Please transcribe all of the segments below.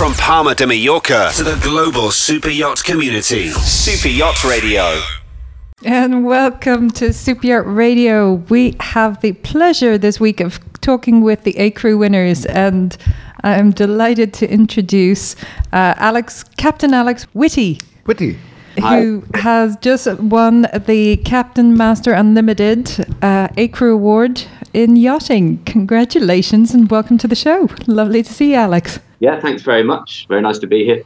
From Palma de Mallorca to the global super yacht community. Super Yacht Radio. And welcome to Super Yacht Radio. We have the pleasure this week of talking with the ACREW winners, and I'm delighted to introduce uh, Alex, Captain Alex Whitty. Whitty. Who has just won the Captain Master Unlimited uh, ACREW Award in yachting? Congratulations and welcome to the show. Lovely to see you, Alex. Yeah, thanks very much. Very nice to be here.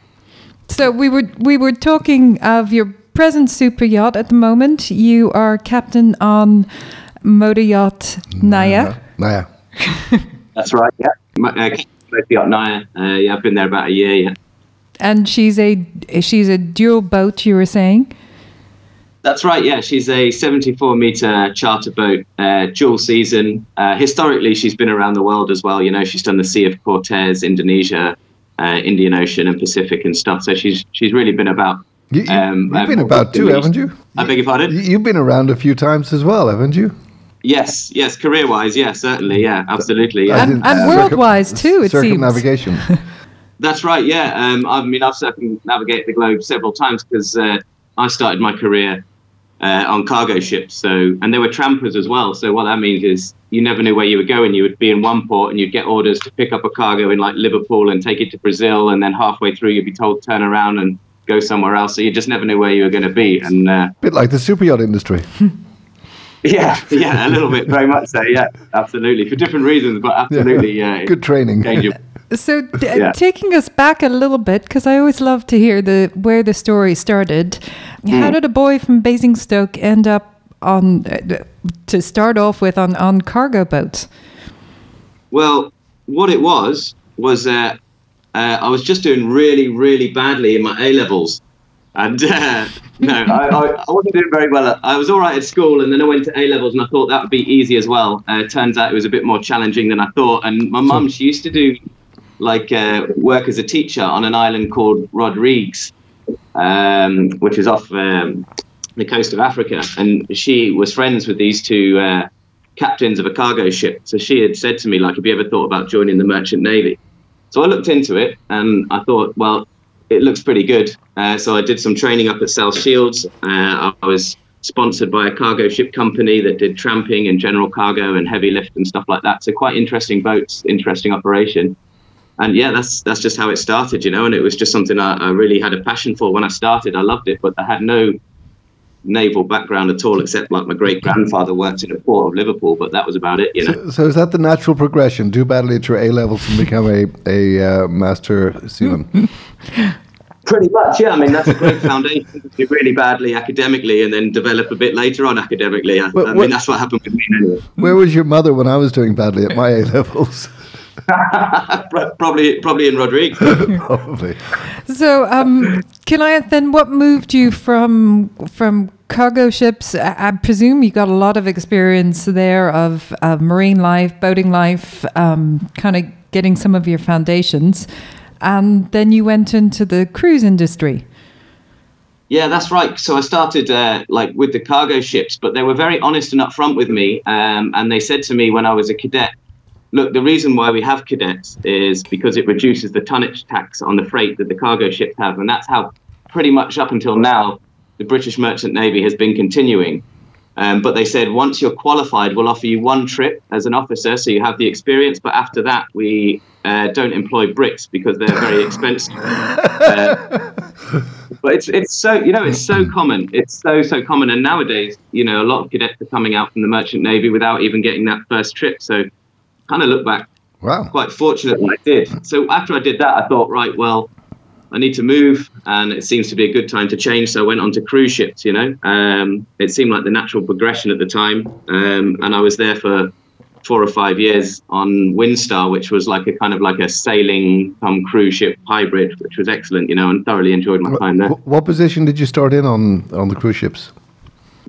So we were we were talking of your present super yacht at the moment. You are captain on motor yacht Naya. Naya. That's right. Yeah, My, uh, motor yacht Naya. Uh, yeah, I've been there about a year. Yeah. And she's a she's a dual boat. You were saying. That's right. Yeah, she's a 74 meter charter boat, uh, dual season. Uh, historically, she's been around the world as well. You know, she's done the Sea of Cortez, Indonesia, uh, Indian Ocean, and Pacific and stuff. So she's she's really been about. You, you, um, you've been about too, Middle haven't you? I beg your pardon. You- You've been around a few times as well, haven't you? Yes, yes, career wise, yeah, certainly, yeah, absolutely. Yeah. And- in, and uh, world-wise too, it seems. Circumnavigation. That's right. Yeah. Um, I mean, I've circumnavigated the globe several times because uh, I started my career uh, on cargo ships. So, and there were trampers as well. So what that means is you never knew where you were going. You would be in one port and you'd get orders to pick up a cargo in like Liverpool and take it to Brazil, and then halfway through you'd be told turn around and go somewhere else. So you just never knew where you were going to be. And uh, bit like the super yacht industry. yeah, yeah, a little bit, very much so. Yeah, absolutely, for different reasons, but absolutely, yeah. it's Good training. changeable. So d- Yeah. taking us back a little bit, because I always love to hear the where the story started. How did a boy from Basingstoke end up on uh, to start off with on on cargo boats? Well, what it was was uh, uh, I was just doing really, really badly in my A levels, and uh, no, I, I, I wasn't doing very well. I was all right at school, and then I went to A levels, and I thought that would be easy as well. Uh, it turns out it was a bit more challenging than I thought. And my mum, she used to do like uh, work as a teacher on an island called Rodrigues, um, which is off um, the coast of Africa, and she was friends with these two uh, captains of a cargo ship. So she had said to me, like, have you ever thought about joining the merchant navy? So I looked into it, and I thought, well, it looks pretty good. Uh, so I did some training up at South Shields. Uh, I was sponsored by a cargo ship company that did tramping and general cargo and heavy lift and stuff like that. So quite interesting boats, interesting operation and yeah, that's that's just how it started, you know. And it was just something I, I really had a passion for when I started. I loved it, but I had no naval background at all, except like my great grandfather worked in a port of Liverpool, but that was about it, you know. So, so is that the natural progression? Do badly at your A levels and become a, a uh, master seaman? Pretty much, yeah. I mean, that's a great foundation to do really badly academically, and then develop a bit later on academically. I, Well, I what- mean, that's what happened with me anyway. Where was your mother when I was doing badly at my A levels? Pro- probably, probably in Rodrigues. Probably. So, um, can I then? What moved you from from cargo ships? I, I presume you got a lot of experience there of, of marine life, boating life, um, kind of getting some of your foundations, and then you went into the cruise industry. Yeah, that's right. So I started uh, like with the cargo ships, but they were very honest and upfront with me. Um, and they said to me when I was a cadet, "Look, the reason why we have cadets is because it reduces the tonnage tax on the freight that the cargo ships have, and that's how pretty much up until now the British Merchant Navy has been continuing." Um, but they said once you're qualified, we'll offer you one trip as an officer, so you have the experience. But after that, we uh, don't employ Brits because they're very expensive. Uh, but it's it's so you know it's so common. It's so so common, and nowadays you know a lot of cadets are coming out from the merchant navy without even getting that first trip. So kind of look back, Wow. quite fortunate that I did. So after I did that, I thought, right, well, I need to move, and it seems to be a good time to change. So I went on to cruise ships. You know, um, it seemed like the natural progression at the time, um, and I was there for four or five years on Windstar, which was like a kind of like a sailing come cruise ship hybrid, which was excellent. You know, and thoroughly enjoyed my time there. What position did you start in on, on the cruise ships?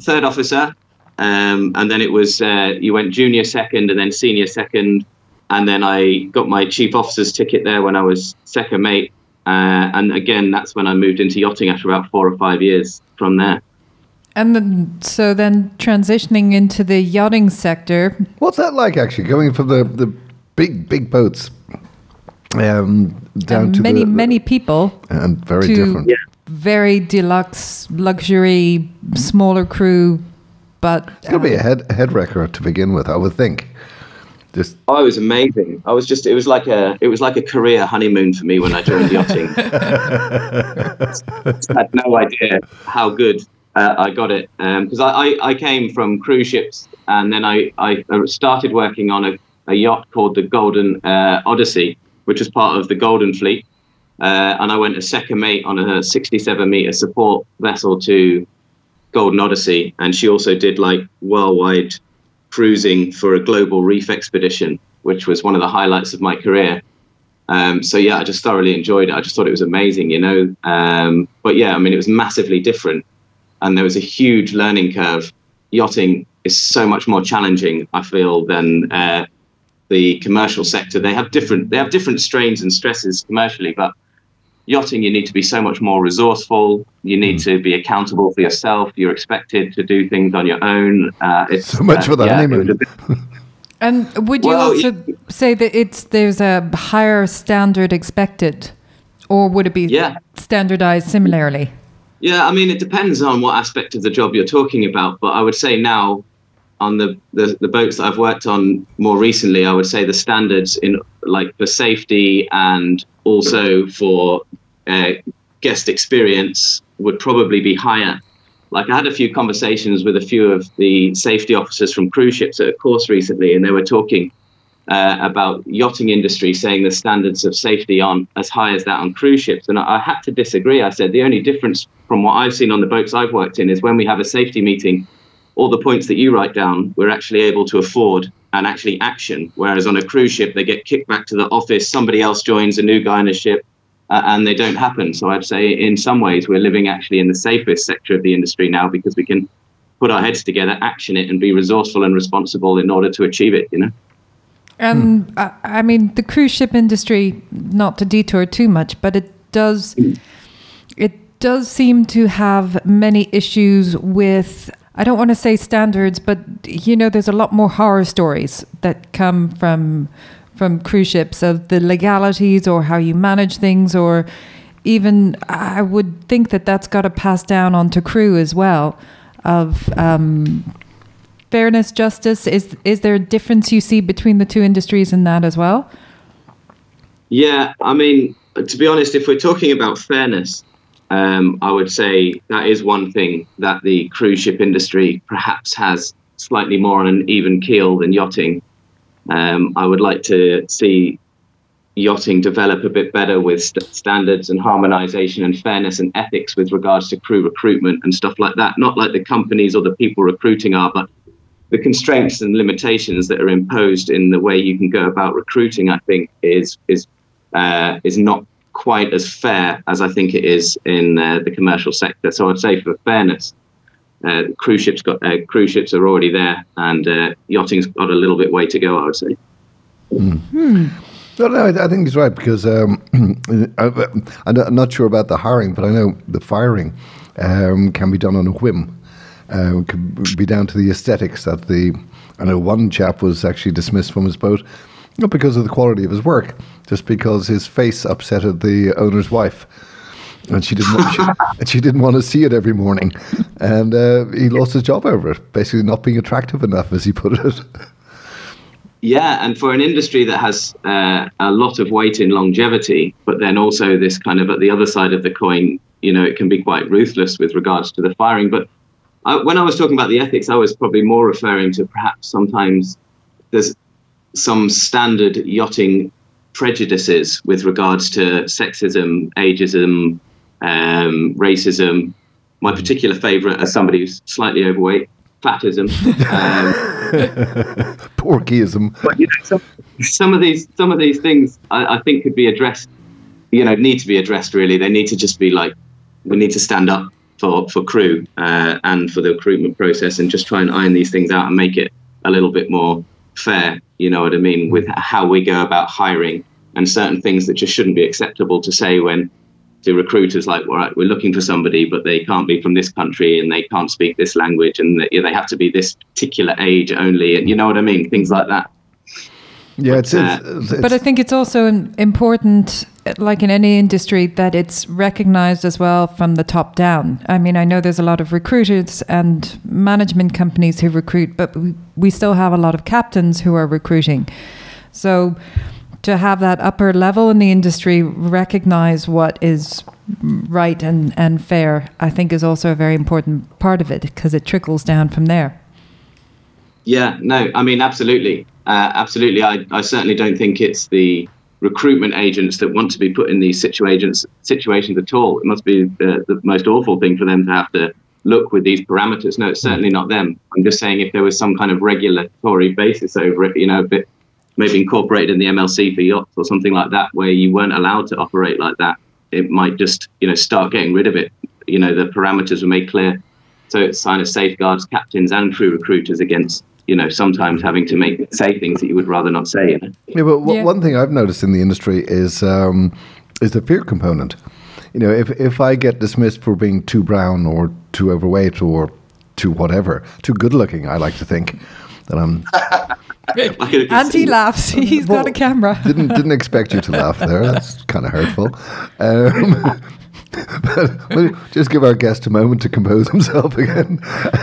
third officer, um, and then it was uh, you went junior second and then senior second, and then I got my chief officer's ticket there when I was second mate, uh, and again that's when I moved into yachting after about four or five years from there. And then, so then transitioning into the yachting sector, What's that like, actually, going from the, the big, big boats um, down And to many the, many people and very to different. Yeah. very deluxe luxury smaller crew, but It's gonna be a head head wrecker to begin with, I would think. Just Oh, it was amazing. I was just it was like a it was like a career honeymoon for me when I joined yachting. I had no idea how good uh, I got it because I, I, I came from cruise ships and then I, I started working on a, a yacht called the Golden uh, Odyssey, which was part of the Golden Fleet. Uh, and I went as second mate on a 67 meter support vessel to Golden Odyssey, and she also did like worldwide cruising for a global reef expedition, which was one of the highlights of my career. Um, so yeah, I just thoroughly enjoyed it. I just thought it was amazing, you know. Um, but yeah, I mean, it was massively different, and there was a huge learning curve. Yachting is so much more challenging, I feel, than uh, the commercial sector. They have different they have different strains and stresses commercially, but yachting you need to be so much more resourceful. You need to be accountable for yourself. You're expected to do things on your own. Uh, it's So much uh, for the yeah, honeymoon. was a bit- And would you Well, also y- say that it's there's a higher standard expected, or would it be Yeah. standardized similarly? Yeah, I mean, it depends on what aspect of the job you're talking about. But I would say now, on the, the, the boats that I've worked on more recently, I would say the standards in like for safety and also for uh, guest experience would probably be higher. Like I had a few conversations with a few of the safety officers from cruise ships at a course recently, and they were talking uh, about yachting industry saying the standards of safety aren't as high as that on cruise ships. And I, I had to disagree. I said the only difference from what I've seen on the boats I've worked in is when we have a safety meeting, all the points that you write down, we're actually able to afford and actually action. Whereas on a cruise ship, they get kicked back to the office, somebody else joins a new guy on a ship. Uh, and they don't happen. So I'd say, in some ways, we're living actually in the safest sector of the industry now because we can put our heads together, action it, and be resourceful and responsible in order to achieve it. You know. And I, I mean, the cruise ship industry, not to detour too much, but it does, it does seem to have many issues with. I don't want to say standards, but you know, there's a lot more horror stories that come from from cruise ships of the legalities or how you manage things, or even I would think that that's got to pass down onto crew as well. Of um, fairness, justice? Is is there a difference you see between the two industries in that as well? Yeah, I mean, to be honest, if we're talking about fairness, um, I would say that is one thing that the cruise ship industry perhaps has slightly more on an even keel than yachting. Um, I would like to see yachting develop a bit better with st- standards and harmonization and fairness and ethics with regards to crew recruitment and stuff like that. Not like the companies or the people recruiting are, but the constraints and limitations that are imposed in the way you can go about recruiting, I think, is is uh, is not quite as fair as I think it is in uh, the commercial sector. So I'd say for fairness, uh, cruise ships got uh, cruise ships are already there, and uh, yachting's got a little bit way to go. I would say. No, no, I, I think he's right because um, I, I'm not sure about the hiring, but I know the firing um, can be done on a whim. Um, it could be down to the aesthetics that the. I know one chap was actually dismissed from his boat, not because of the quality of his work, just because his face upsetted the owner's wife, and she didn't. Want, she, and she didn't want to see it every morning, and uh, he lost his job over it. Basically, not being attractive enough, as he put it. Yeah, and for an industry that has uh, a lot of weight in longevity, but then also this kind of at the other side of the coin, you know, it can be quite ruthless with regards to the firing. But I, when I was talking about the ethics, I was probably more referring to perhaps sometimes there's some standard yachting prejudices with regards to sexism, ageism, um, racism. My particular favourite as somebody who's slightly overweight, fatism. Um, Porkyism. but you know, some, some of these some of these things I, I think could be addressed. You know, need to be addressed. Really, they need to just be like we need to stand up for for crew uh, and for the recruitment process, and just try and iron these things out and make it a little bit more fair. You know what I mean with how we go about hiring and certain things that just shouldn't be acceptable to say when to recruiters like, all right, we're looking for somebody, but they can't be from this country and they can't speak this language and they, they have to be this particular age only. And you know what I mean? Things like that. Yeah, it's, uh, it's, it's But I think it's also im- important, like in any industry, that it's recognized as well from the top down. I mean, I know there's a lot of recruiters and management companies who recruit, but we, still have a lot of captains who are recruiting. So to have that upper level in the industry recognize what is right and, and fair, I think is also a very important part of it because it trickles down from there. Yeah, no, I mean, absolutely. Uh, absolutely. I, I certainly don't think it's the recruitment agents that want to be put in these situations situations at all. It must be the, the most awful thing for them to have to look with these parameters. No, it's certainly not them. I'm just saying if there was some kind of regulatory basis over it, you know, a bit maybe incorporated in the MLC for yachts or something like that, where you weren't allowed to operate like that, it might just, you know, start getting rid of it. You know, the parameters were made clear. So it kind of safeguards captains and crew recruiters against, you know, sometimes having to make say things that you would rather not say. You know? Yeah, but w- Yeah. one thing I've noticed in the industry is um, is the fear component. You know, if if I get dismissed for being too brown or too overweight or too whatever, too good looking, I like to think that I'm. I And he laughs. He's got a camera. Didn't didn't expect you to laugh there. That's kind of hurtful. Um, but just give our guest a moment to compose himself again.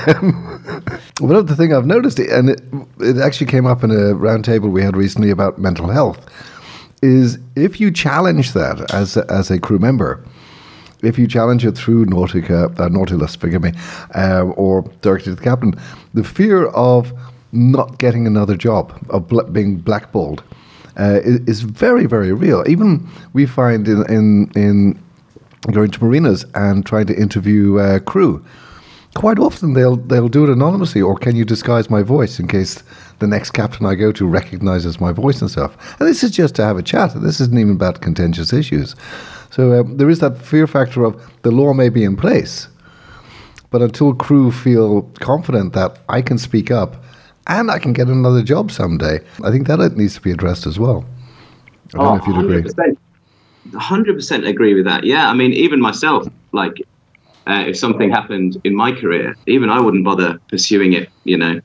Um, one other thing I've noticed, and it, it actually came up in a roundtable we had recently about mental health, is if you challenge that as a, as a crew member, if you challenge it through Nautica, uh, Nautilus, forgive me, uh, or directly to the captain, the fear of not getting another job, of bl- being blackballed, uh, is, is very, very real. Even we find in, in, in going to marinas and trying to interview uh, crew, quite often they'll they'll do it anonymously, or can you disguise my voice in case the next captain I go to recognizes my voice and stuff. And this is just to have a chat. This isn't even about contentious issues. So um, there is that fear factor of the law may be in place, but until crew feel confident that I can speak up and I can get another job someday, I think that needs to be addressed as well. I don't know if you'd agree. 100%, 100% agree with that. Yeah, I mean, even myself, like, uh, if something happened in my career, even I wouldn't bother pursuing it, you know.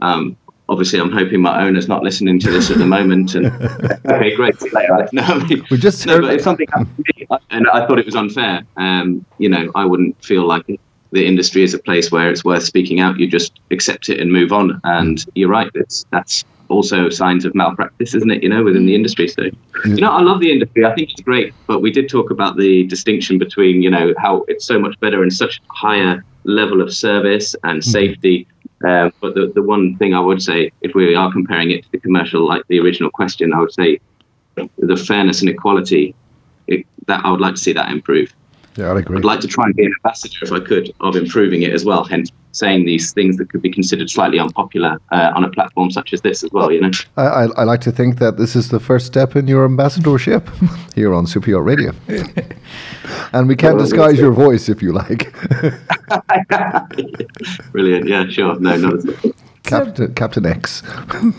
Um, obviously, I'm hoping my owner's not listening to this at the moment. And okay, great. Later, No, I mean, We just no, but if something happened to me and I thought it was unfair, um, you know, I wouldn't feel like the industry is a place where it's worth speaking out. You just accept it and move on. And you're right. It's that's also signs of malpractice, isn't it? You know, within the industry. So, you know, I love the industry. I think it's great. But we did talk about the distinction between, you know, how it's so much better and such a higher level of service and safety. Uh, but the, the one thing I would say, if we are comparing it to the commercial, like the original question, I would say the fairness and equality, it, that I would like to see that improve. Yeah, I'd agree. I'd like to try and be an ambassador, if I could, of improving it as well. Hence, saying these things that could be considered slightly unpopular uh, on a platform such as this as well. You know. I, I, I like to think that this is the first step in your ambassadorship here on Super Yacht Radio. and we can disguise your voice if you like. Brilliant. Yeah. Sure. No. No. Captain, Captain X.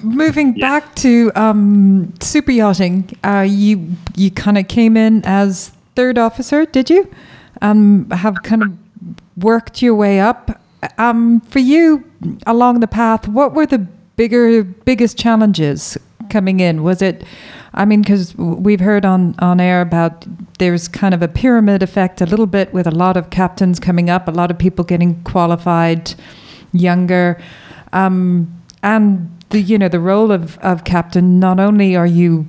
Moving back to um, super yachting, uh, you you kind of came in as third officer, did you? Um, have kind of worked your way up. Um, for you, along the path, what were the bigger biggest challenges coming in? Was it? I mean, because we've heard on, on air about there's kind of a pyramid effect a little bit with a lot of captains coming up, a lot of people getting qualified younger. Um, and the you know the role of, of captain not only are you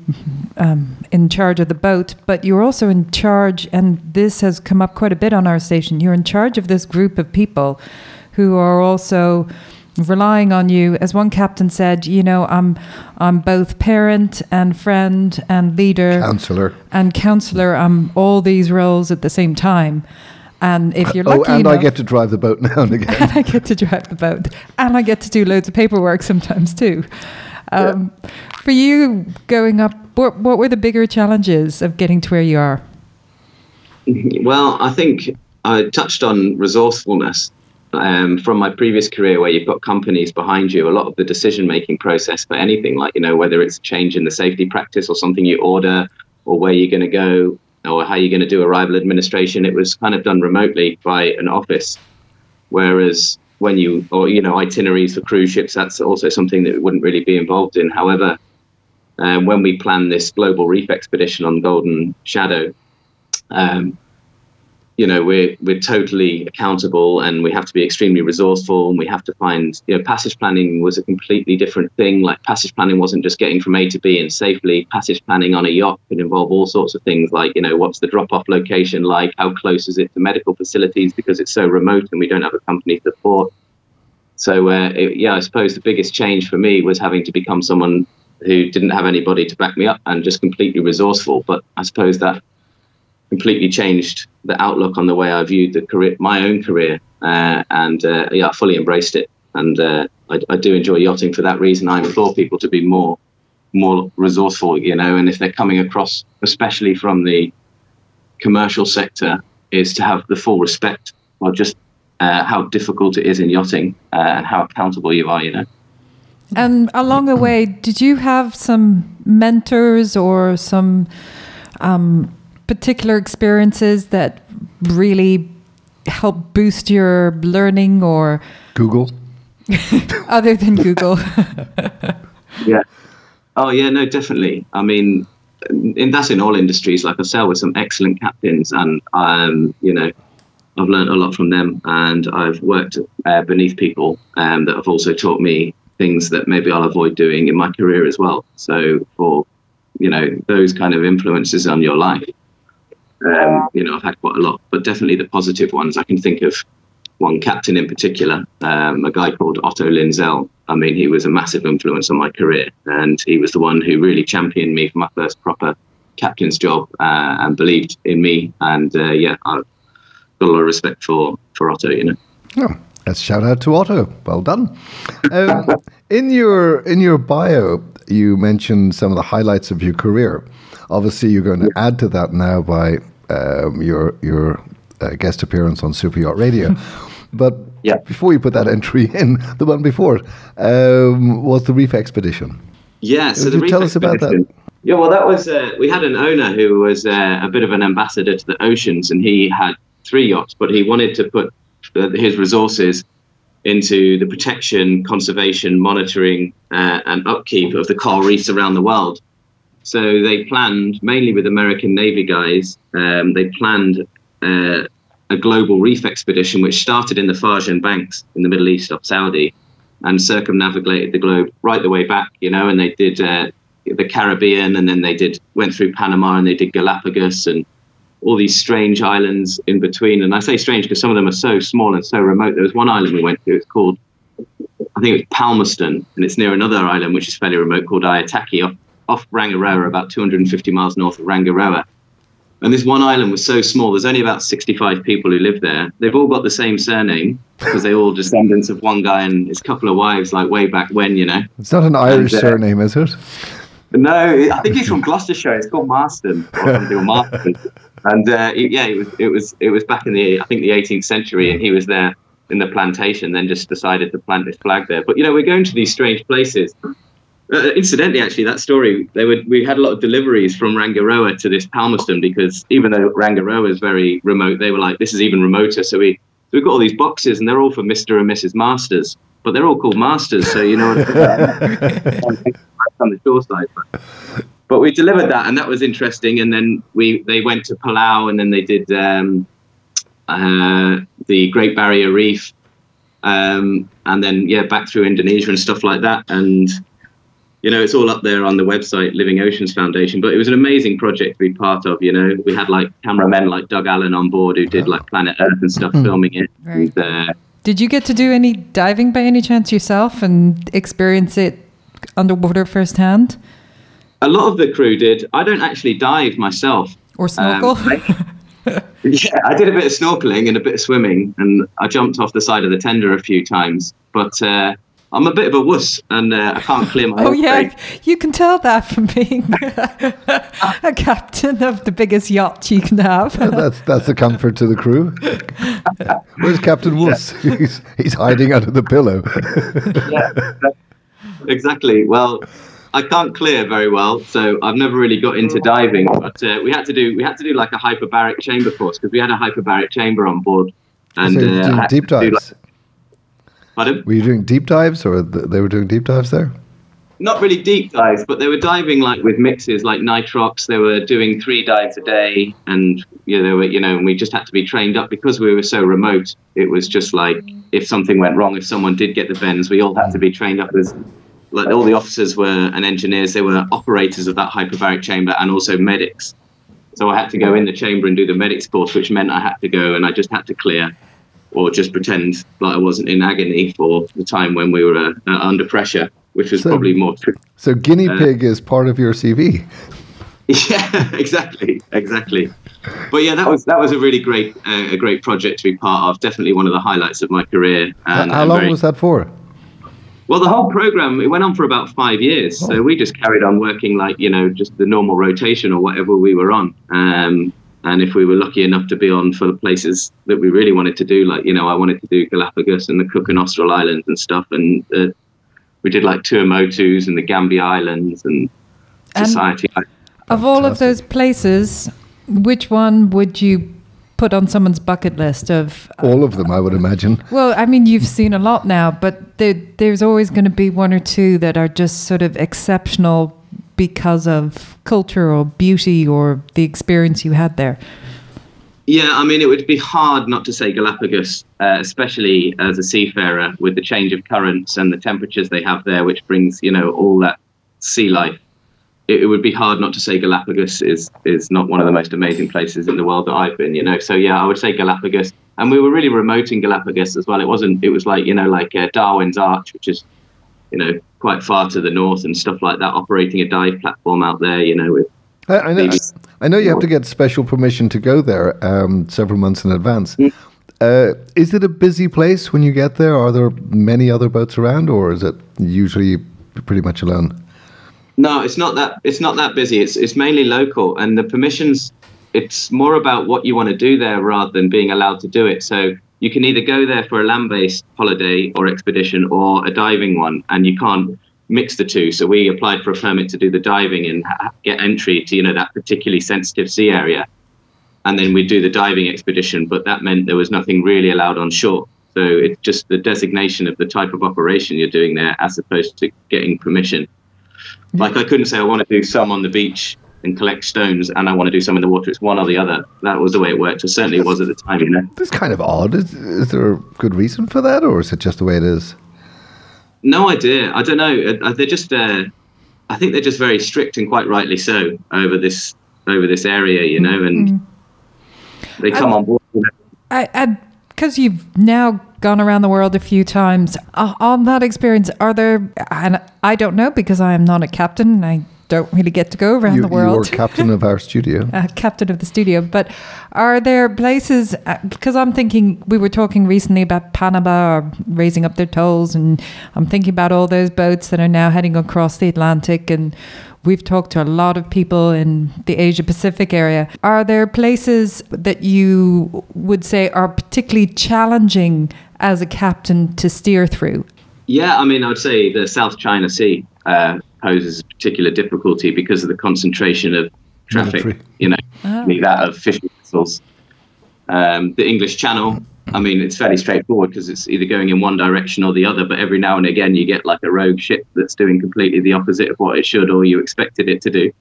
um, in charge of the boat but you're also in charge and this has come up quite a bit on our station you're in charge of this group of people who are also relying on you as one captain said you know i'm i'm both parent and friend and leader Counselor. and counselor i'm all these roles at the same time and if you're lucky, Oh, lucky and I get to drive the boat now and again. and again. I get to drive the boat, and I get to do loads of paperwork sometimes too. Um, For you, going up, what what were the bigger challenges of getting to where you are? Well, I think I touched on resourcefulness um, from my previous career, where you've got companies behind you. A lot of the decision-making process for anything, like you know, whether it's a change in the safety practice or something you order, or where you're going to go, or how you're going to do arrival administration, it was kind of done remotely by an office. Whereas when you, or you know, itineraries for cruise ships, that's also something that we wouldn't really be involved in. However, um, when we planned this global reef expedition on Golden Shadow, um, you know, we're we're totally accountable, and we have to be extremely resourceful, and we have to find, you know, passage planning was a completely different thing. Like passage planning wasn't just getting from A to B and safely. Passage planning on a yacht could involve all sorts of things, like you know, what's the drop-off location like? How close is it to medical facilities because it's so remote and we don't have a company support. So uh, it, yeah, I suppose the biggest change for me was having to become someone who didn't have anybody to back me up and just completely resourceful. But I suppose that completely changed the outlook on the way I viewed the career, my own career, uh, and uh, yeah, I fully embraced it. And uh, I, I, do enjoy yachting for that reason. I implore people to be more, more resourceful, you know, and if they're coming across, especially from the commercial sector, is to have the full respect for just uh, how difficult it is in yachting uh, and how accountable you are, you know. And along the way, did you have some mentors or some um, particular experiences that really help boost your learning or Google? other than Google. yeah. Oh yeah, no, definitely. I mean, in, that's in all industries. Like I said, with some excellent captains, and um, you know, I've learned a lot from them, and I've worked uh, beneath people um, that have also taught me things that maybe I'll avoid doing in my career as well. So for you know those kind of influences on your life, um, you know, I've had quite a lot, but definitely the positive ones. I can think of one captain in particular, um, a guy called Otto Linzell. I mean, he was a massive influence on my career, and he was the one who really championed me for my first proper captain's job uh, and believed in me. And uh, yeah, I've got a lot of respect for for Otto. You know. Oh, let's shout out to Otto. Well done. Um, in your in your bio, you mentioned some of the highlights of your career. Obviously, you're going to add to that now by um, your your uh, guest appearance on Super Yacht Radio. but yeah. before you put that entry in, the one before it um, was the Reef Expedition. Yeah, so Would the Reef tell us about that? Yeah, well, that was uh, we had an owner who was uh, a bit of an ambassador to the oceans, and he had three yachts, but he wanted to put uh, his resources into the protection, conservation, monitoring, uh, and upkeep of the coral reefs around the world. So they planned, mainly with American Navy guys, um, they planned uh, a global reef expedition, which started in the Farasan Banks in the Middle East off Saudi, and circumnavigated the globe right the way back. You know, and they did uh, the Caribbean, and then they did went through Panama, and they did Galapagos, and all these strange islands in between. And I say strange because some of them are so small and so remote. There was one island we went to. It's called, I think it was Palmerston, and it's near another island which is fairly remote called Aitutaki off, off Rangiroa, about 250 miles north of Rangiroa. And this one island was so small. There's only about 65 people who live there. They've all got the same surname because they're all descendants of one guy and his couple of wives, like way back when, you know. It's not an Irish uh, surname, is it? No, I think he's from Gloucestershire. It's called Marston or something, or Marston. And uh, it- yeah, it was it was it was back in the I think the 18th century, and he was there in the plantation. Then just decided to plant his flag there. But you know, we're going to these strange places. Uh, incidentally, actually, that story they would we had a lot of deliveries from Rangiroa to this Palmerston because even though Rangiroa is very remote, they were like this is even remoter. So we we've got all these boxes, and they're all for Mister and Mrs. Masters, but they're all called Masters. So you know. on the shore side. But, but we delivered that, and that was interesting. And then we they went to Palau, and then they did um, uh, the Great Barrier Reef, um, and then yeah, back through Indonesia and stuff like that. And you know, it's all up there on the website, Living Oceans Foundation. But it was an amazing project to be part of. You know, we had like cameramen like Doug Allan on board who did like Planet Earth and stuff, filming it. Very And, uh, Did you get to do any diving by any chance yourself and experience it underwater firsthand a lot of the crew did. I don't actually dive myself. or snorkel? Yeah, I did a bit of snorkeling and a bit of swimming, and I jumped off the side of the tender a few times. But uh, I'm a bit of a wuss, and uh, I can't clear my. oh yeah, straight. you can tell that from being a captain of the biggest yacht you can have. That's that's a comfort to the crew. Where's Captain Wuss? He's, he's hiding under the pillow. yeah, exactly. Well, I can't clear very well, so I've never really got into diving. But uh, we had to do we had to do like a hyperbaric chamber course because we had a hyperbaric chamber on board, and so uh, I doing had to deep dives. like- pardon? Were you doing deep dives, or th- they were doing deep dives there? not really deep dives, but they were diving like with mixes like nitrox. They were doing three dives a day, and you know, they were, you know, and we just had to be trained up because we were so remote. It was just like if something went wrong, if someone did get the bends, we all had to be trained up as like all the officers were and engineers. They were operators of that hyperbaric chamber and also medics. So I had to go in the chamber and do the medics course, which meant I had to go and I just had to clear or just pretend like I wasn't in agony for the time when we were uh, uh, under pressure, which was So- probably more true. So guinea Uh, pig is part of your CV. Yeah, exactly, exactly. But yeah, that was that was a really great uh, a great project to be part of. Definitely one of the highlights of my career. And How I'm long very- was that for? Well, the whole program it went on for about five years, so we just carried on working like you know just the normal rotation or whatever we were on. Um, and if we were lucky enough to be on for the places that we really wanted to do, like you know, I wanted to do Galapagos and the Cook and Austral Islands and stuff, and uh, we did like Tuamotus and the Gambier Islands and And- Society. Islands. Of all of those places, which one would you put on someone's bucket list of? All of them, I would imagine. Well, I mean, you've seen a lot now, but there, there's always going to be one or two that are just sort of exceptional because of culture or beauty or the experience you had there. Yeah, I mean, it would be hard not to say Galapagos, uh, especially as a seafarer with the change of currents and the temperatures they have there, which brings, you know, all that sea life. It, it would be hard not to say Galapagos is is not one of the most amazing places in the world that I've been, you know. So yeah, I would say Galapagos, and we were really remote in Galapagos as well. It wasn't. It was like you know, like uh, Darwin's Arch, which is, you know, quite far to the north and stuff like that. Operating a dive platform out there, you know, with I, I know. Maybe. I know you have to get special permission to go there um, several months in advance. Uh, is it a busy place when you get there? Are there many other boats around, or is it usually pretty much alone? No, it's not that. It's not that busy. It's it's mainly local, and the permissions. It's more about what you want to do there rather than being allowed to do it. So you can either go there for a land-based holiday or expedition, or a diving one, and you can't mix the two. So we applied for a permit to do the diving and get entry to you know that particularly sensitive sea area, and then we'd do the diving expedition. But that meant there was nothing really allowed on shore. So it's just the designation of the type of operation you're doing there, as opposed to getting permission. Like I couldn't say I want to do some on the beach and collect stones, and I want to do some in the water. It's one or the other. That was the way it worked. Or certainly it was at the time, you know. It's kind of odd. Is, is there a good reason for that, or is it just the way it is? No idea. I don't know. Uh, They're just. Uh, I think they're just very strict and quite rightly so over this over this area, you know, and they come on board. you. I, because you've now gone around the world a few times, uh, on that experience, are there, and I don't know because I am not a captain and I don't really get to go around You, the you world. were captain of our studio. uh, captain of the studio. But are there places? Because I'm thinking we were talking recently about Panama or raising up their tolls, and I'm thinking about all those boats that are now heading across the Atlantic. And we've talked to a lot of people in the Asia Pacific area. Are there places that you would say are particularly challenging as a captain to steer through? Yeah, I mean, I would say the South China Sea uh, poses a particular difficulty because of the concentration of traffic. Military. You know, like that of fishing vessels. Um, the English Channel. I mean, it's fairly straightforward because it's either going in one direction or the other. But every now and again, you get like a rogue ship that's doing completely the opposite of what it should or you expected it to do.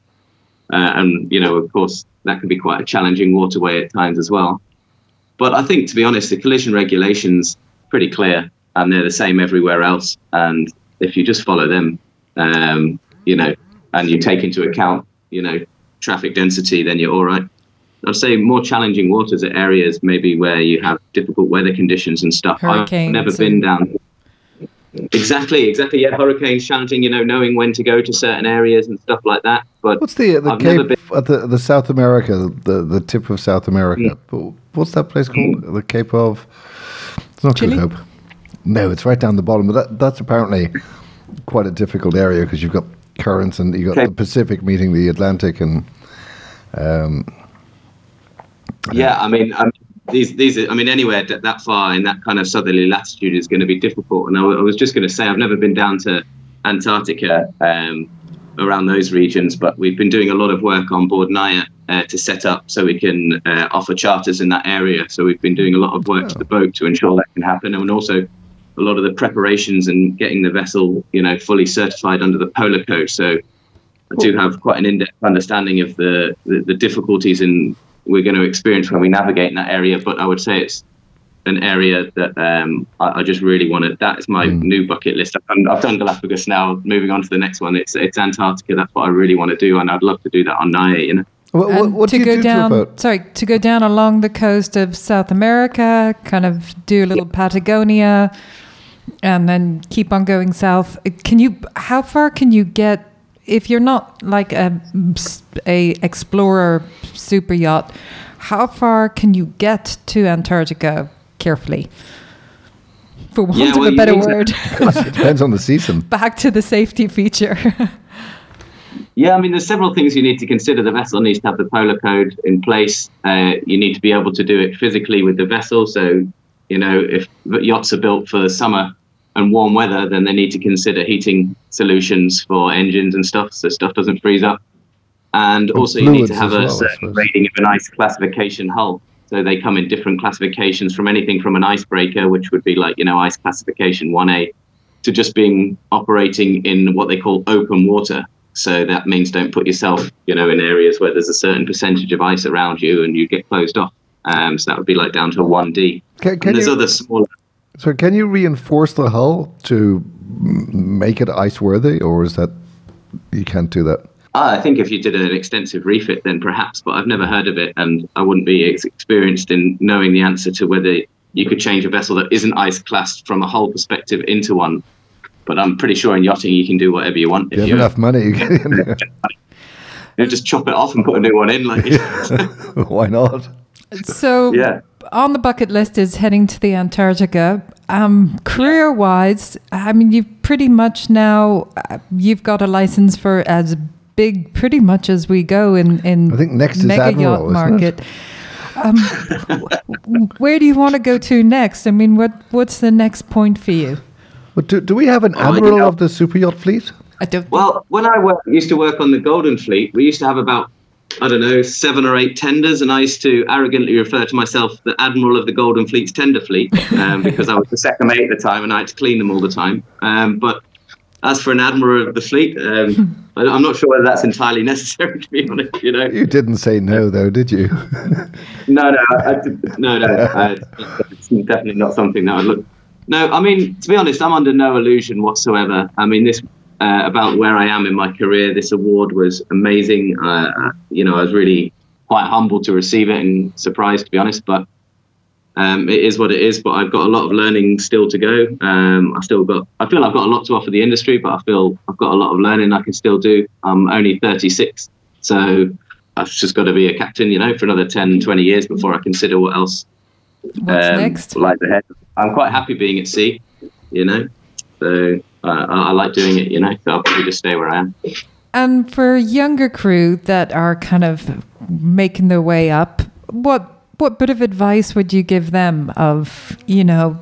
Uh, and you know, of course, that can be quite a challenging waterway at times as well. But I think, to be honest, the collision regulations pretty clear, and they're the same everywhere else. And if you just follow them, um, you know, and you take into account, you know, traffic density, then you're all right. I'd say more challenging waters are areas maybe where you have difficult weather conditions and stuff. I've never been down. Exactly, exactly. Yeah, hurricanes challenging. You know, knowing when to go to certain areas and stuff like that. But What's the the I've never Cape at the, the South America, the the tip of South America? Mm. What's that place called? The Cape of. It's not Chile? Good Hope. No, it's right down the bottom. But that, that's apparently quite a difficult area because you've got currents and you've got Okay. the Pacific meeting the Atlantic and um, Yeah, I mean, um, these these are, I mean, anywhere that, that far in that kind of southerly latitude is going to be difficult. And I, I was just going to say, I've never been down to Antarctica um, around those regions, but we've been doing a lot of work on board Naya uh, to set up so we can uh, offer charters in that area. So we've been doing a lot of work to the boat to ensure that can happen, and also a lot of the preparations and getting the vessel, you know, fully certified under the Polar Code. So I do have quite an in-depth understanding of the, the, the difficulties in we're going to experience when we navigate in that area. But I would say it's an area that um, I, I, just really want to. That is my mm. new bucket list. I've done, I've done, Galapagos now. Moving on to the next one, it's it's Antarctica. That's what I really want to do, and I'd love to do that on Nae. You know. What, what, what to go down, to sorry, to go down along the coast of South America, kind of do a little Patagonia, and then keep on going south. Can you? How far can you get if you're not like a a explorer super yacht? How far can you get to Antarctica carefully? For want yeah, well, of a better word, it depends on the season. Back to the safety feature. Yeah, I mean, there's several things you need to consider. The vessel needs to have the polar code in place. Uh, you need to be able to do it physically with the vessel. So, you know, if yachts are built for summer and warm weather, then they need to consider heating solutions for engines and stuff, so stuff doesn't freeze up. And, and also, you need to have a well, certain rating of an ice classification hull. So they come in different classifications from anything from an icebreaker, which would be like, you know, ice classification 1A, to just being operating in what they call open water, so that means don't put yourself, you know, in areas where there's a certain percentage of ice around you and you get closed off. Um, so that would be like down to a 1D. Can, can and there's you, other smaller. So can you reinforce the hull to make it ice worthy, or is that you can't do that? I think if you did an extensive refit, then perhaps, but I've never heard of it, and I wouldn't be experienced in knowing the answer to whether you could change a vessel that isn't ice classed from a hull perspective into one but I'm pretty sure in yachting you can do whatever you want. If you have enough money, you can you just chop it off and put a new one in. Like, why not? So, yeah. on the bucket list is heading to the Antarctica. Um, career wise, I mean, you've pretty much now uh, you've got a license for as big, pretty much as we go in in I think next mega is Admiral, yacht market. Um, where do you want to go to next? I mean, what what's the next point for you? But do, do we have an oh, admiral of the super yacht fleet? I don't. Well, when I work, used to work on the Golden Fleet, we used to have about I don't know seven or eight tenders, and I used to arrogantly refer to myself the admiral of the Golden Fleet's tender fleet um, because I was the second mate at the time, and I had to clean them all the time. Um, but as for an admiral of the fleet, um, I'm not sure whether that's entirely necessary. To be honest, you know. You didn't say no, though, did you? no, no, I, no, no. I, it's definitely not something that I look no, I mean, to be honest, I'm under no illusion whatsoever. I mean, this uh, about where I am in my career. This award was amazing. Uh, uh, you know, I was really quite humbled to receive it and surprised, to be honest. But um, it is what it is. But I've got a lot of learning still to go. Um, I still got. I feel I've got a lot to offer the industry, but I feel I've got a lot of learning I can still do. I'm only 36, so I've just got to be a captain, you know, for another 10, 20 years before I consider what else What's um, next? Lies ahead. I'm quite happy being at sea, you know. So uh, I, I, like doing it, you know. So I'll probably just stay where I am. And for younger crew that are kind of making their way up, what what bit of advice would you give them of you know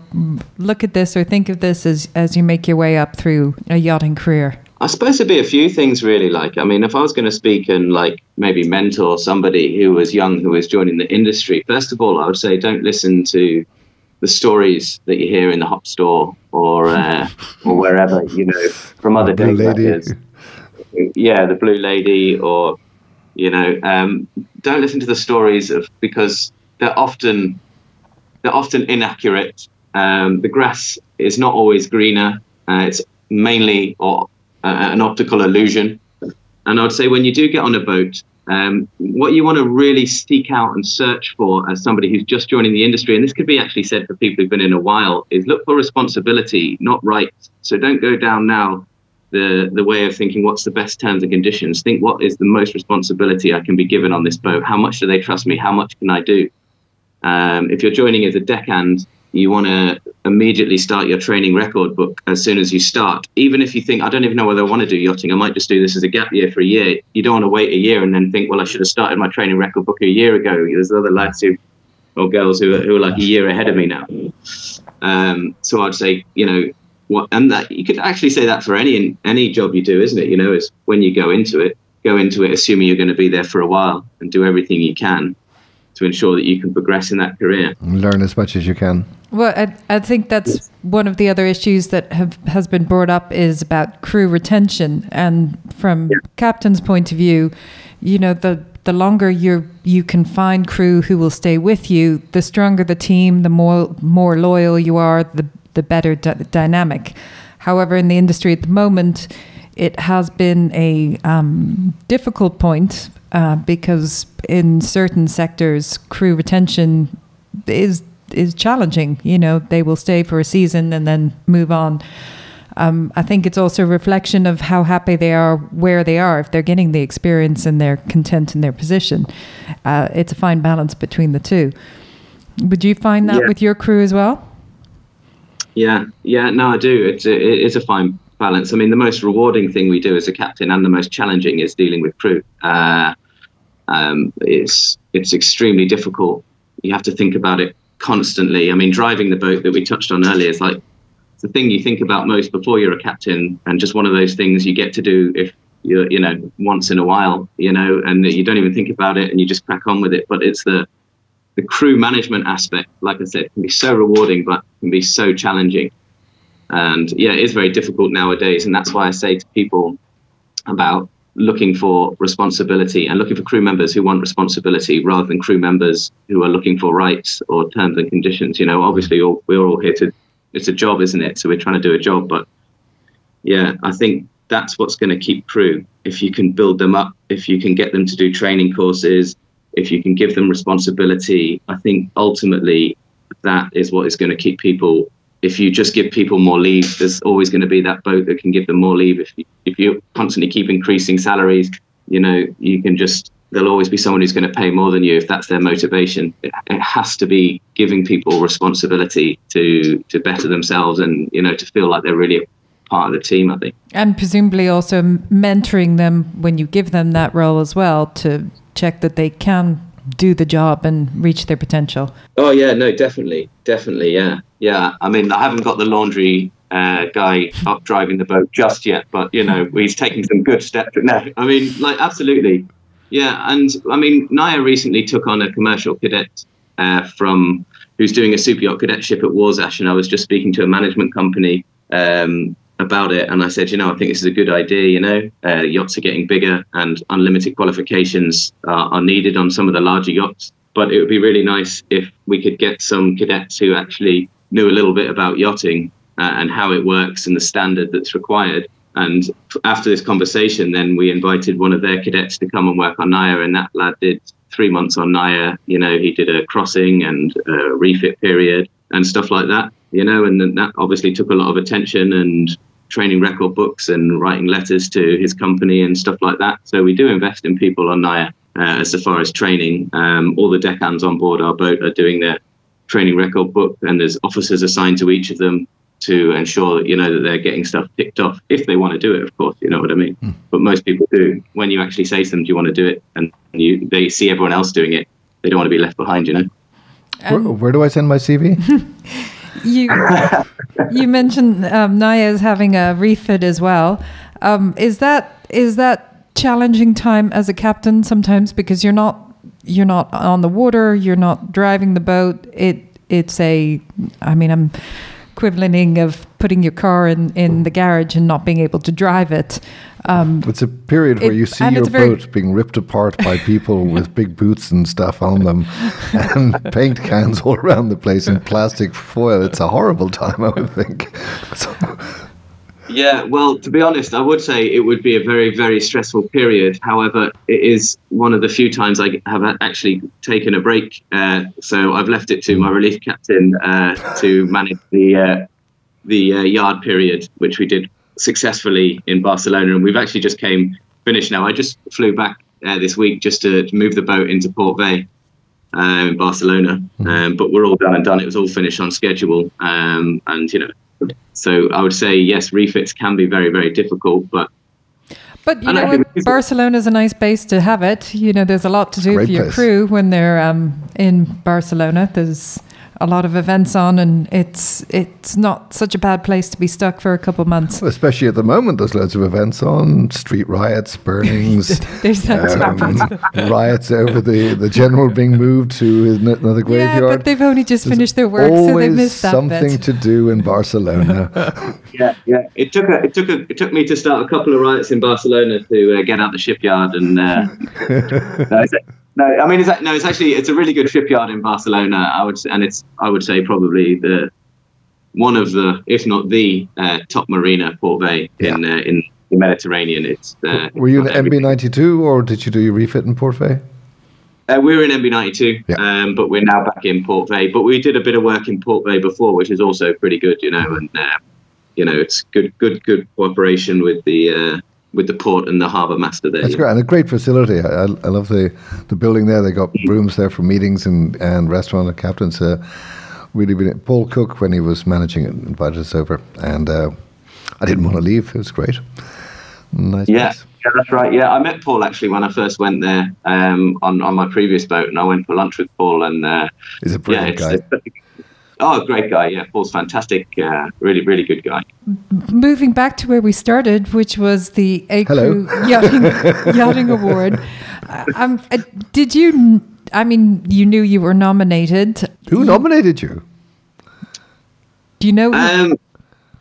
look at this or think of this as as you make your way up through a yachting career? I suppose it'd be a few things really. Like, I mean, if I was going to speak and like maybe mentor somebody who was young who was joining the industry, first of all, I would say don't listen to the stories that you hear in the hop store or uh, or wherever you know from other blue lady. Yeah, the blue lady, or you know, um, don't listen to the stories of because they're often they're often inaccurate. Um, the grass is not always greener. Uh, it's mainly or uh, an optical illusion. And I would say when you do get on a boat, um, what you want to really seek out and search for as somebody who's just joining the industry, and this could be actually said for people who've been in a while, is look for responsibility, not rights. So don't go down now the the way of thinking what's the best terms and conditions. Think what is the most responsibility I can be given on this boat. How much do they trust me? How much can I do? Um, if you're joining as a deckhand, you want to immediately start your training record book as soon as you start. Even if you think, I don't even know whether I want to do yachting, I might just do this as a gap year for a year. You don't want to wait a year and then think, well, I should have started my training record book a year ago. There's other lads who, or girls who are, who are like a year ahead of me now. Um, so I'd say, you know, what, and that you could actually say that for any any job you do, isn't it? You know, is when you go into it, go into it assuming you're going to be there for a while and do everything you can to ensure that you can progress in that career. Learn as much as you can. Well, I, I think that's one of the other issues that have has been brought up is about crew retention, and from Yeah. captain's point of view, you know the the longer you you can find crew who will stay with you, the stronger the team, the more more loyal you are, the the better d- dynamic. However, in the industry at the moment, it has been a um, difficult point uh, because in certain sectors, crew retention is is challenging. You know, they will stay for a season and then move on. Um, I think it's also a reflection of how happy they are where they are. If they're getting the experience and they're content in their position, uh, it's a fine balance between the two. Would you find that Yeah. with your crew as well? Yeah, yeah, no, I do. It's a, it is a fine balance. I mean, the most rewarding thing we do as a captain, and the most challenging, is dealing with crew. Uh, um, it's it's extremely difficult. You have to think about it constantly. I mean, driving the boat that we touched on earlier is like the thing you think about most before you're a captain, and just one of those things you get to do if you're, you know, once in a while, you know, and you don't even think about it and you just crack on with it. But it's the the crew management aspect, like I said, can be so rewarding, but can be so challenging. And yeah, it is very difficult nowadays. And that's why I say to people about looking for responsibility and looking for crew members who want responsibility rather than crew members who are looking for rights or terms and conditions. You know, obviously, all, we're all here to, it's a job, isn't it? So we're trying to do a job. But yeah, I think that's what's going to keep crew. If you can build them up, if you can get them to do training courses, if you can give them responsibility, I think ultimately that is what is going to keep people. If you just give people more leave, there's always going to be that boat that can give them more leave. If you, if you constantly keep increasing salaries, you know you can just there'll always be someone who's going to pay more than you if that's their motivation. It, it has to be giving people responsibility to to better themselves and you know to feel like they're really part of the team. I think. And presumably also mentoring them when you give them that role as well to check that they can do the job and reach their potential. Oh yeah, no, definitely, definitely, yeah, yeah. I mean, I haven't got the laundry uh, guy up driving the boat just yet, but you know, he's taking some good steps. No, I mean, like absolutely, yeah. And I mean, Naya recently took on a commercial cadet uh, from who's doing a super yacht cadetship at Warsash, and I was just speaking to a management company um, about it, and I said, you know, I think this is a good idea. You know, uh, yachts are getting bigger, and unlimited qualifications are, are needed on some of the larger yachts. But it would be really nice if we could get some cadets who actually knew a little bit about yachting uh, and how it works and the standard that's required. And after this conversation, then we invited one of their cadets to come and work on Naya, and that lad did three months on Naya. You know, he did a crossing and a refit period and stuff like that. You know, and that obviously took a lot of attention and training record books and writing letters to his company and stuff like that. So we do invest in people on Naya uh, as far as training. Um, all the deckhands on board our boat are doing their training record book, and there's officers assigned to each of them to ensure that you know that they're getting stuff ticked off if they want to do it. Of course, you know what I mean. But most people do. When you actually say to them, "Do you want to do it?" and you they see everyone else doing it, they don't want to be left behind. You know. Where, where do I send my CV? You you mentioned um, Naya is having a refit as well. Um, is that is that challenging time as a captain sometimes because you're not you're not on the water, you're not driving the boat. It it's a I mean I'm equivalenting of putting your car in, in the garage and not being able to drive it. Um, It's a period where It- you see your boat being ripped apart by people with big boots and stuff on them and paint cans all around the place and plastic foil. It's a horrible time, I would think. So, Yeah, well, to be honest, I would say it would be a very, very stressful period. However, it is one of the few times I have actually taken a break. Uh, so I've left it to my relief captain uh, to manage the uh, the uh, yard period, which we did successfully in Barcelona, and we've actually just came finished now. I just flew back uh, this week just to move the boat into Port Vell um, in Barcelona, um, but we're all done and done. It was all finished on schedule, um, and you know. So I would say yes, refits can be very, very difficult, but But you know, think what? Barcelona is a nice base to have it. You know, there's a lot to do Great for your place. crew when they're um, in Barcelona. There's a lot of events on, and it's it's not such a bad place to be stuck for a couple of months. Especially at the moment, there's loads of events on street riots, burnings, There's that um, riots over the, the general being moved to another Yeah, but they've only just There's finished their work, so they always missed that something bit. to do in Barcelona. Yeah, yeah. It took a, it took a, it took me to start a couple of riots in Barcelona to uh, get out the shipyard and. Uh, no, I mean it's no, it's actually it's a really good shipyard in Barcelona. I would and it's I would say probably the one of the if not the uh, top marina Port Vell in uh, in the Mediterranean. It's uh, Were you in. MB92 or did you do your refit in Port Vell? Uh, we were in MB92, Yeah. um, but we're now back in Port Vell. But we did a bit of work in Port Vell before, which is also pretty good, you know. And uh, you know, it's good, good, good cooperation with the uh, with the port and the harbour master there. That's great. And a great facility. I, I, I love the, the building there. They got rooms there for meetings and, and restaurant and captains. Uh, really, really, Paul Cook, when he was managing it, invited us over. And uh, I didn't want to leave. It was great. Nice Yeah, yeah, that's right. Yeah, I met Paul actually when I first went there um, on on my previous boat, and I went for lunch with Paul. And uh, He's a yeah, brilliant it's, guy. It's- oh, great guy. Yeah, Paul's fantastic. Uh, really, really good guy. Moving back to where we started, which was the ACREW Yachting, Yachting Award. Uh, um, uh, did you? n- I mean, you knew you were nominated. Who nominated you? Do you know? who- Um,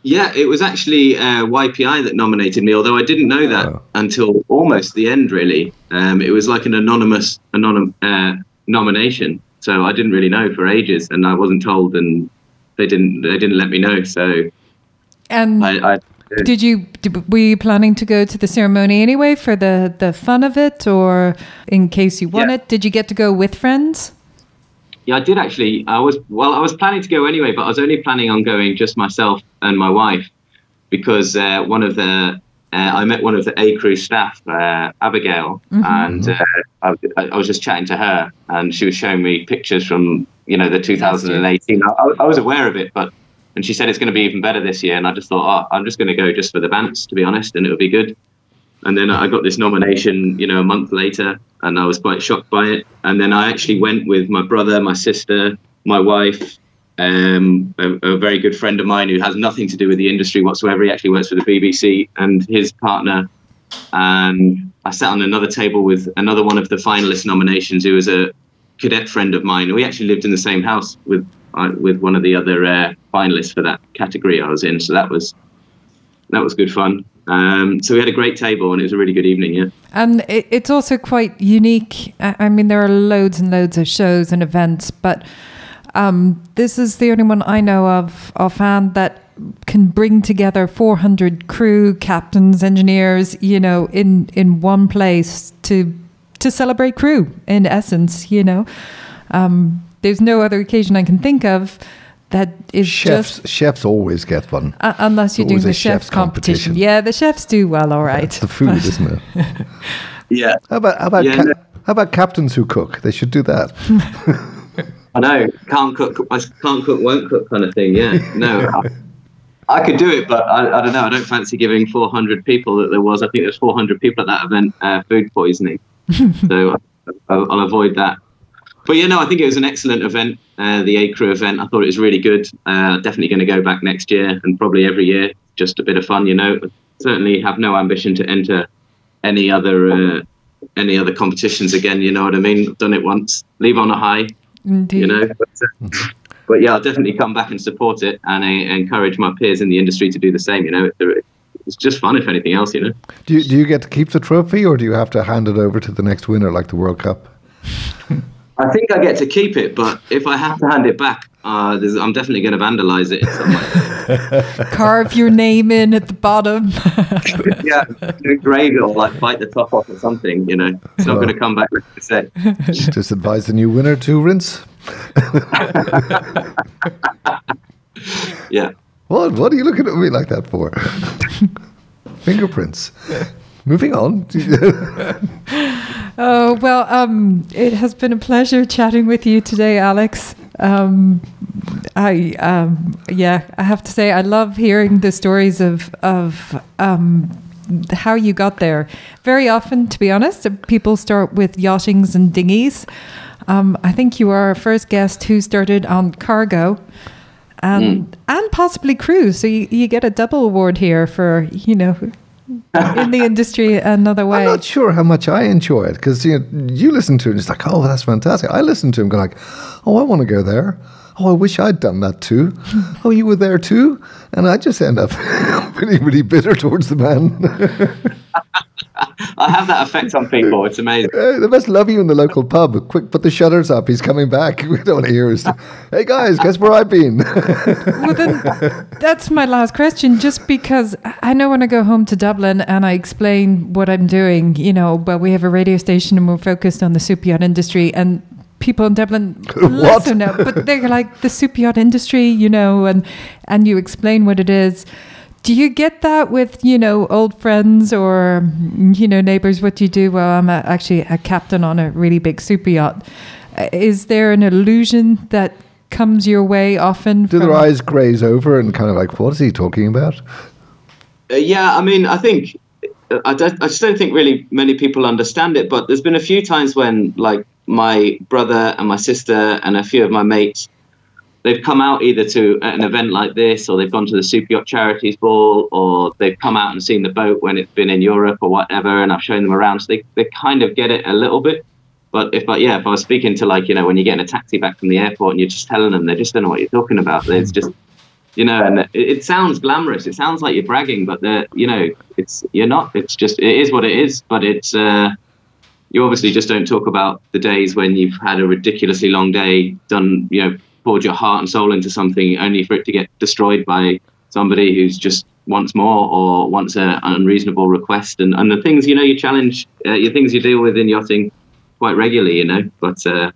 yeah, it was actually uh, YPI that nominated me, although I didn't know that Oh. until almost the end. Really, um, it was like an anonymous anonym uh, nomination, so I didn't really know for ages, and I wasn't told, and they didn't they didn't let me know. So and I, I did you? Did, were you planning to go to the ceremony anyway for the the fun of it, or in case you won Yeah. it? Did you get to go with friends? Yeah, I did actually. I was well. I was planning to go anyway, but I was only planning on going just myself and my wife because uh, one of the uh, I met one of the ACREW staff, uh, Abigail, and uh, I, I was just chatting to her, and she was showing me pictures from you know the 2018. I, I was aware of it, but and she said it's going to be even better this year, and I just thought, oh, I'm just going to go just for the Vance, to be honest, and it'll be good. And then I got this nomination, you know, a month later, and I was quite shocked by it. And then I actually went with my brother, my sister, my wife, um, a, a very good friend of mine who has nothing to do with the industry whatsoever. He actually works for the BBC, and his partner. And I sat on another table with another one of the finalist nominations, who was a cadet friend of mine. We actually lived in the same house with uh, with one of the other uh, finalists for that category I was in. So that was that was good fun. Um, so we had a great table, and it was a really good evening. Yeah. And it, it's also quite unique. I mean, there are loads and loads of shows and events, but um, this is the only one I know of offhand that can bring together 400 crew, captains, engineers, you know, in in one place to to celebrate crew. In essence, you know, um, there's no other occasion I can think of that is Chefs, just. chefs always get one. Uh, unless you're Always doing a the chef chef's competition. competition. Yeah, the chefs do well, all right. It's the food, isn't it? Yeah. How about how about Yeah, ca- no. how about captains who cook? They should do that. I know. Can't cook. I can't cook. Won't cook. Kind of thing. Yeah. No. I, I could do it, but I, I don't know. I don't fancy giving 400 people that there was. I think there's 400 people at that event uh, food poisoning. so I'll, I'll avoid that. But yeah, no, I think it was an excellent event. Uh, the ACREW event. I thought it was really good. Uh, definitely going to go back next year and probably every year. Just a bit of fun, you know. Certainly have no ambition to enter any other uh, any other competitions again. You know what I mean? I've done it once. Leave on a high Indeed. you know. But, uh, but yeah, I'll definitely come back and support it and uh, encourage my peers in the industry to do the same. You know, It's- it's just fun if anything else. You know. Do you, do you get to keep the trophy, or do you have to hand it over to the next winner, like the World Cup? I think I get to keep it, but if I have to hand it back, uh, there's- I'm definitely going to vandalize it in some way. Carve your name in at the bottom. yeah, engrave it or like bite the top off or something. You know, it's not going to come back like I. Just advise the new winner to rinse. Yeah. What? What are you looking at me like that for? Fingerprints. Moving on. oh well, um, it has been a pleasure chatting with you today, Alex. Um, I um, yeah, I have to say I love hearing the stories of of um, how you got there. Very often, to be honest, people start with yachtings and dinghies. Um, I think you are our first guest who started on cargo and Hmm. and possibly cruise. So you, you get a double award here for you know in the industry another way. I'm not sure how much I enjoy it because you know, you listen to it and it's like, oh, that's fantastic. I listen to him going like, oh, I want to go there. Oh, I wish I'd done that too. oh, you were there too, and I just end up really, really bitter towards the man. I have that effect on people. It's amazing. Uh, they must love you in the local pub. Quick, put the shutters up. He's coming back. We don't want to hear his. Hey guys, guess where I've been? well, then that's my last question. Just because I know when I go home to Dublin and I explain what I'm doing, you know, but we have a radio station and we're focused on the super yacht industry, and people in Dublin What? also know, but they're like the super yacht industry, you know, and and you explain what it is. Do you get that with you know old friends or you know neighbors? What do you do? Well, I'm a, actually a captain on a really big super yacht. Uh, Is there an illusion that comes your way often? Do their eyes graze over and kind of like, what is he talking about? Uh, yeah, I mean, I think I, I just don't think really many people understand it. But there's been a few times when, like, my brother and my sister and a few of my mates, they've come out either to an event like this, or they've gone to the Super Yacht Charities Ball, or they've come out and seen the boat when it's been in Europe or whatever, and I've shown them around. So they, they kind of get it a little bit. But if I, yeah, if I was speaking to like you know when you're getting a taxi back from the airport and you're just telling them, they just don't know what you're talking about. It's just you know, and it, it sounds glamorous. It sounds like you're bragging, but the you know, it's you're not. It's just it is what it is. But it's uh, you obviously just don't talk about the days when you've had a ridiculously long day, done you know, poured your heart and soul into something, only for it to get destroyed by somebody who's just wants more or wants a, an unreasonable request. And and the things you know you challenge, uh, your things you deal with in yachting quite regularly, you know. But uh,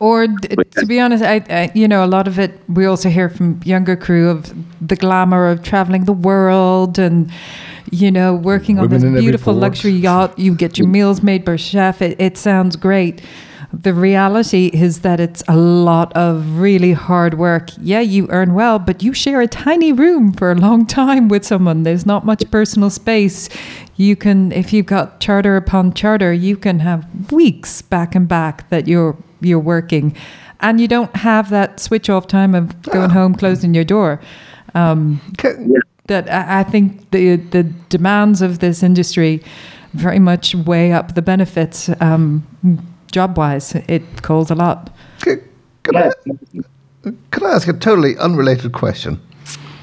Or d- to be honest, I, I you know a lot of it we also hear from younger crew of the glamour of traveling the world and you know working on Women this beautiful luxury yacht. You get your meals made by chef. It, it sounds great. The reality is that it's a lot of really hard work. Yeah, you earn well, but you share a tiny room for a long time with someone. There's not much personal space. You can, if you've got charter upon charter, you can have weeks back and back that you're you're working, and you don't have that switch off time of going home, closing your door. Um, that I I think the the demands of this industry very much weigh up the benefits. Um, job wise, it calls a lot. can- can I- Can I ask a totally unrelated question?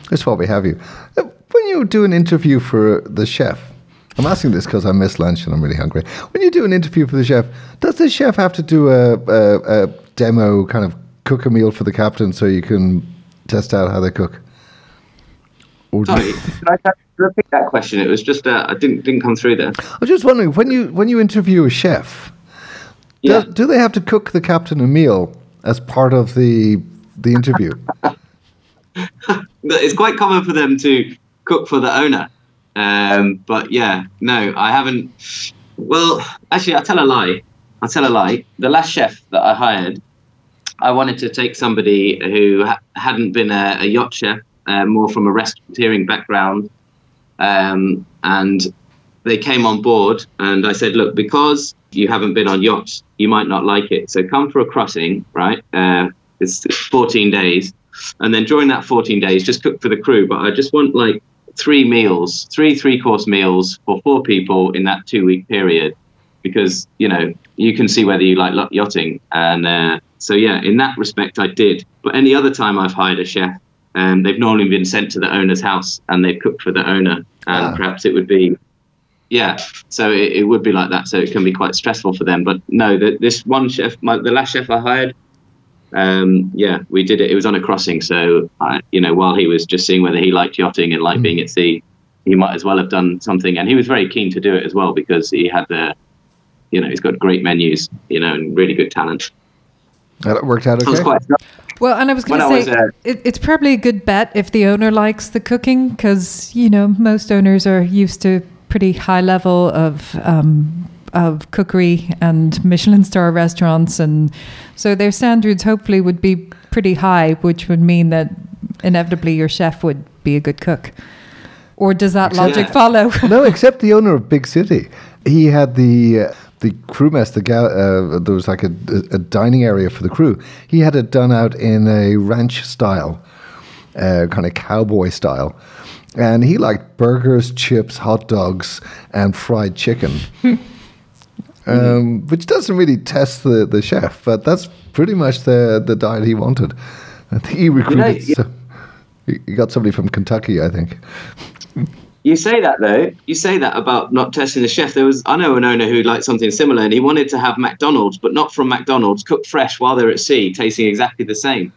That's why we have you. Uh, When you do an interview for the chef, I'm asking this because I missed lunch and I'm really hungry. When you do an interview for the chef, does the chef have to do a, a, a demo, kind of cook a meal for the captain so you can test out how they cook? Or do- sorry, can I repeat that question? It was just uh, I didn't didn't come through there. I was just wondering when you when you interview a chef, Yeah. do, do they have to cook the captain a meal as part of the the interview? it's quite common for them to cook for the owner. Um, but yeah, no, I haven't. Well, actually, I'll tell a lie. I'll tell a lie. The last chef that I hired, I wanted to take somebody who ha- hadn't been a, a yacht chef, uh, more from a restaurateuring background. Um, and they came on board, and I said, look, because you haven't been on yachts, you might not like it. So come for a crossing, right? Uh, it's, it's 14 days and then during that 14 days just cook for the crew but i just want like three meals three three course meals for four people in that two week period because you know you can see whether you like yachting and uh, so yeah in that respect i did but any other time i've hired a chef um, they've normally been sent to the owner's house and they've cooked for the owner and Ah. perhaps it would be yeah so it, it would be like that so it can be quite stressful for them but no the, this one chef my, the last chef i hired um, yeah, we did it. It was on a crossing, so I, you know, while he was just seeing whether he liked yachting and liked being at sea, he might as well have done something. And he was very keen to do it as well because he had the, you know, he's got great menus, you know, and really good talent. That worked out I was okay. quite Well, and I was going to say, was, uh, it, it's probably a good bet if the owner likes the cooking, because you know most owners are used to pretty high level of um, of cookery and Michelin star restaurants, and so their standards hopefully would be pretty high, which would mean that inevitably your chef would be a good cook. Or does that logic Yeah. follow? no, except the owner of Big City. He had the uh, the crew mess, the gal, uh, there was like a, a dining area for the crew. He had it done out in a ranch style, uh, kind of cowboy style. And he liked burgers, chips, hot dogs, and fried chicken, um, which doesn't really test the, the chef, but that's pretty much the, the diet he wanted. I think he recruited. yeah. so- he he got somebody from Kentucky, I think. You say that though. You say that about not testing the chef. There was I know an owner who liked something similar, and he wanted to have McDonald's, but not from McDonald's, cooked fresh while they're at sea, tasting exactly the same.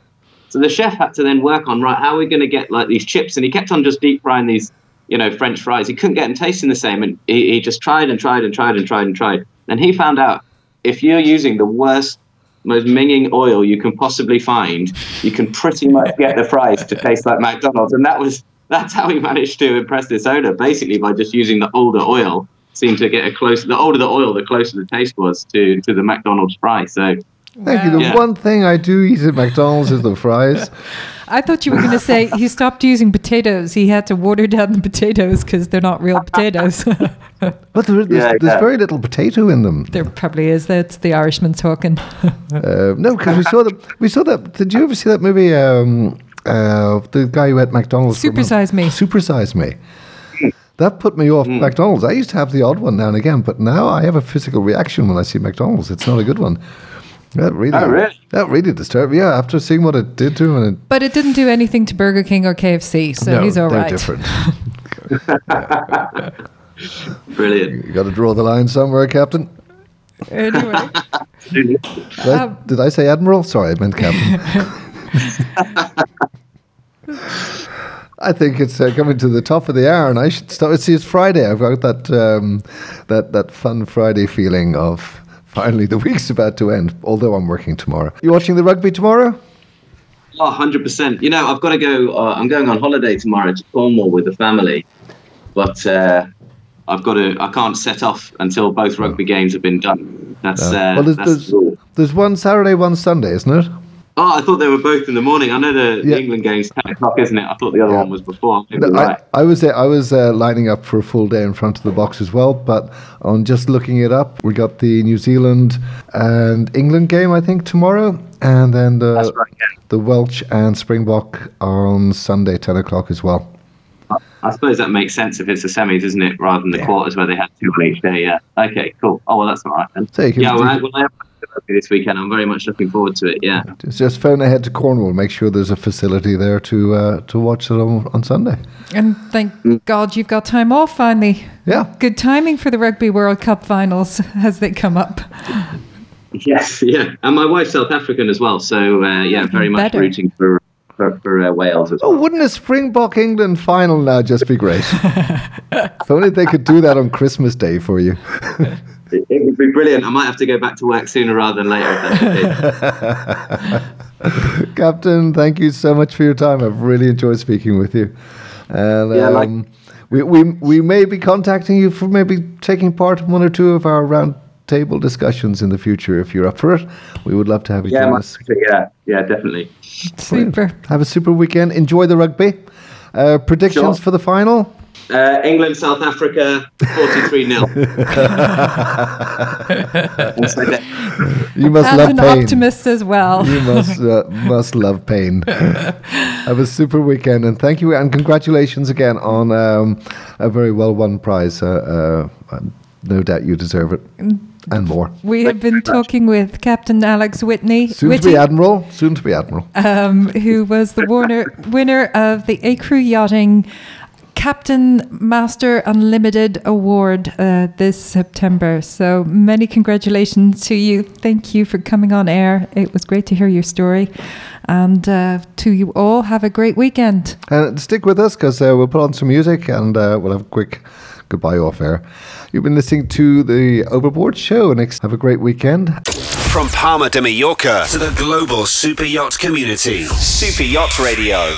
So the chef had to then work on right. How are we going to get like these chips? And he kept on just deep frying these, you know, French fries. He couldn't get them tasting the same, and he, he just tried and tried and tried and tried and tried. And he found out if you're using the worst, most minging oil you can possibly find, you can pretty much get the fries to taste like McDonald's. And that was that's how he managed to impress this owner, basically by just using the older oil. Seemed to get a close. The older the oil, the closer the taste was to to the McDonald's fry. So Thank you. The Yeah. one thing I do eat at McDonald's is the fries. I thought you were going to say he stopped using potatoes. He had to water down the potatoes because they're not real potatoes. But there, there's, Yeah, there's yeah. very little potato in them. there probably is. That's the Irishman talking. Uh, no, because we saw that. We saw that. Did you ever see that movie? Um, uh, the guy who had McDonald's. Supersize Me. Supersize me. That put me off McDonald's. I used to have the odd one now and again, but now I have a physical reaction when I see McDonald's. It's not a good one. That really, Oh, really? that really disturbed me. Yeah, after seeing what it did to him, it, But it didn't do anything to Burger King or KFC, so no, he's all they're right. different. brilliant. you got to draw the line somewhere, Captain. Anyway, Did, I, Um, did I say Admiral? Sorry, I meant Captain. I think it's uh, coming to the top of the hour, and I should start. See, it's Friday. I've got that um, that that fun Friday feeling of finally the week's about to end. Although I'm working tomorrow. You watching the rugby tomorrow? Oh, 100%. You know, I've got to go. Uh, I'm going on holiday tomorrow to Cornwall with the family, but uh, I've got to. I can't set off until both rugby games have been done. That's uh, well, there's, that's there's, the there's one Saturday, one Sunday, isn't it? Oh, I thought they were both in the morning. I know the, Yeah. the England game's 10 o'clock, isn't it? I thought the other Yeah. one was before. No, you're I. I was I was uh, lining up for a full day in front of the box as well, but on just looking it up, we got the New Zealand and England game I think tomorrow, and then the That's right, yeah. the Welsh and Springbok on Sunday ten o'clock as well. I suppose that makes sense if it's the semis, isn't it? Rather than the quarters where they had two on each day. Yeah. Okay, cool. Oh, well, that's all right then. So you yeah, well, do- I, well, I have rugby this weekend. I'm very much looking forward to it. Yeah. Just, just phone ahead to Cornwall, make sure there's a facility there to uh, to watch it on, on Sunday. and thank God you've got time off finally. Yeah. Good timing for the Rugby World Cup finals as they come up. Yes, yeah. And my wife's South African as well. So, uh, yeah, very much Better. rooting for, for, for uh, Wales as well. Oh, wouldn't a Springbok England final now just be great? if only they could do that on Christmas Day for you. It, it would be brilliant. I might have to go back to work sooner rather than later. If that's the case. Captain, thank you so much for your time. I've really enjoyed speaking with you. And Yeah, like- um, we, we, we may be contacting you for maybe taking part in one or two of our round table discussions in the future if you're up for it. We would love to have you yeah, join us. yeah, yeah, definitely. Super. Have a super weekend. Enjoy the rugby. Uh, predictions Sure. for the final? Uh, England, South Africa, 43 0. You must and love an pain. optimist as well. You must uh, must love pain. Have a super weekend, and thank you, and congratulations again on um, a very well won prize. Uh, uh, no doubt you deserve it, and more. We have been talking with Captain Alex Whitney, Soon to be admiral. Soon to be admiral. um, who was the winner, winner of the ACREW Yachting Captain Master Unlimited Award uh, this September. So many congratulations to you. Thank you for coming on air. It was great to hear your story. And uh, to you all, have a great weekend. And stick with us because uh, we'll put on some music and uh, we'll have a quick goodbye off air. You've been listening to the Overboard Show. Next, have a great weekend. From Palma de Mallorca to the global super yacht community, Super Yacht Radio.